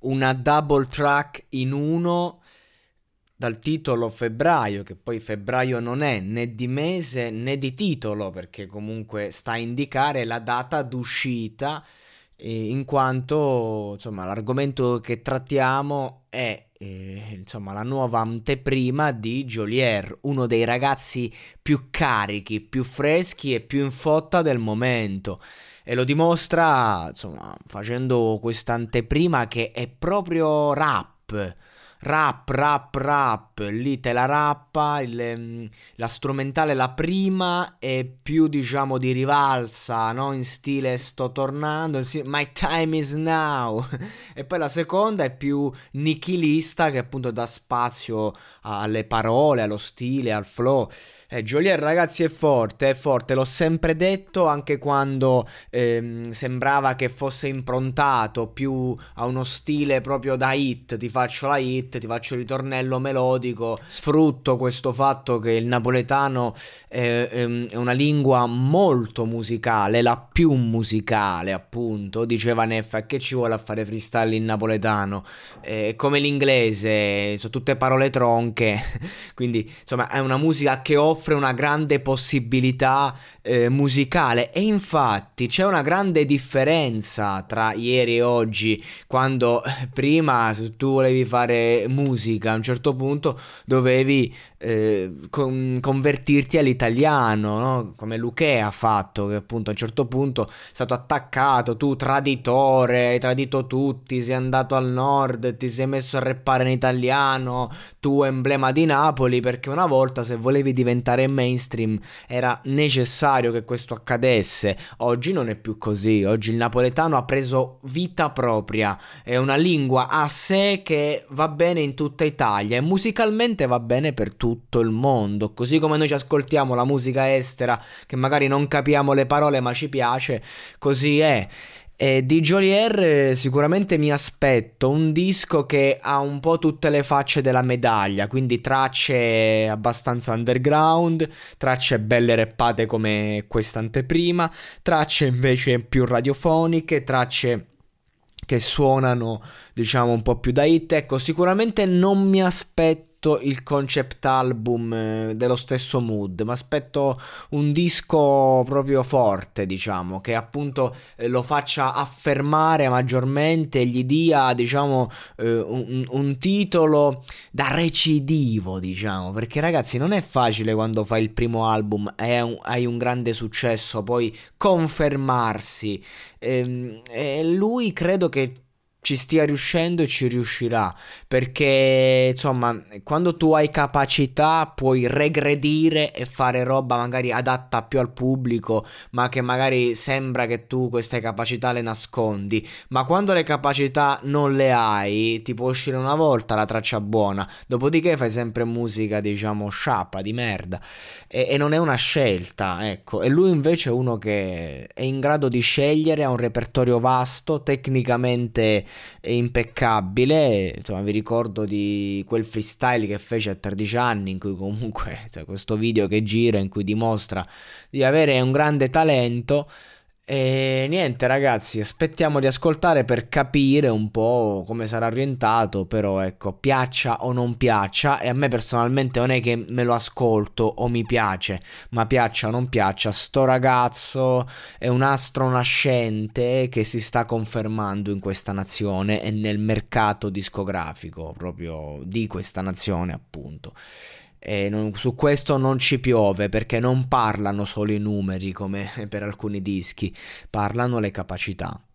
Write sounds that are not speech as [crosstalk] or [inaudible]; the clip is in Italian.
una double track in uno dal titolo febbraio, che poi febbraio non è né di mese né di titolo, perché comunque sta a indicare la data d'uscita, in quanto insomma l'argomento che trattiamo è eh, insomma la nuova anteprima di Jolier, uno dei ragazzi più carichi, più freschi e più in fotta del momento. E lo dimostra, insomma, facendo questa anteprima che è proprio rap rap, rap, rap, lì te la rappa, il, mm, la strumentale la prima è più diciamo di rivalsa, no? In stile sto tornando, my time is now, [laughs] e poi la seconda è più nichilista che appunto dà spazio alle parole, allo stile, al flow. Eh, Joliet ragazzi è forte, è forte, l'ho sempre detto anche quando ehm, sembrava che fosse improntato più a uno stile proprio da hit, ti faccio la hit, ti faccio il ritornello melodico, sfrutto questo fatto che il napoletano è, ehm, è una lingua molto musicale, la più musicale appunto, diceva Neffa, che ci vuole a fare freestyle in napoletano? È come l'inglese, sono tutte parole tronche, [laughs] quindi insomma è una musica che offre offre una grande possibilità eh, musicale. E infatti c'è una grande differenza tra ieri e oggi quando eh, prima se tu volevi fare musica a un certo punto dovevi eh, con, convertirti all'italiano, no? come Luque ha fatto, che appunto a un certo punto è stato attaccato, tu traditore, hai tradito tutti, sei andato al nord, ti sei messo a reppare in italiano, tu emblema di Napoli, perché una volta se volevi diventare mainstream era necessario che questo accadesse, oggi non è più così, oggi il napoletano ha preso vita propria, è una lingua a sé che va bene in tutta Italia e musicalmente va bene per tutto il mondo. Così come noi ci ascoltiamo la musica estera, che magari non capiamo le parole ma ci piace, così è. E di Jolier eh, sicuramente mi aspetto un disco che ha un po' tutte le facce della medaglia, quindi tracce abbastanza underground, tracce belle reppate come questa anteprima, tracce invece più radiofoniche, tracce che suonano diciamo un po' più da hit. Ecco, sicuramente non mi aspetto il concept album eh, dello stesso mood, ma aspetto un disco proprio forte, diciamo, che appunto eh, lo faccia affermare maggiormente, gli dia, diciamo, eh, un, un, titolo da recidivo, diciamo, perché ragazzi non è facile quando fai il primo album e hai un grande successo, poi confermarsi. Ehm, e lui credo che ci stia riuscendo e ci riuscirà. Perché insomma quando tu hai capacità puoi regredire e fare roba magari adatta più al pubblico ma che magari sembra che tu queste capacità le nascondi. Ma quando le capacità non le hai ti può uscire una volta la traccia buona. Dopodiché fai sempre musica diciamo sciappa di merda. E, e non è una scelta ecco. E lui invece è uno che è in grado di scegliere ha un repertorio vasto tecnicamente impeccabile. Insomma, vi ricordo di quel freestyle che fece a 13 anni, in cui comunque [laughs] cioè, questo video che gira, in cui dimostra di avere un grande talento. E niente ragazzi, aspettiamo di ascoltare per capire un po' come sarà orientato, però ecco, piaccia o non piaccia, e a me personalmente non è che me lo ascolto o mi piace, ma piaccia o non piaccia, sto ragazzo è un astro nascente che si sta confermando in questa nazione e nel mercato discografico proprio di questa nazione appunto. E non, su questo non ci piove perché non parlano solo i numeri come per alcuni dischi, parlano le capacità.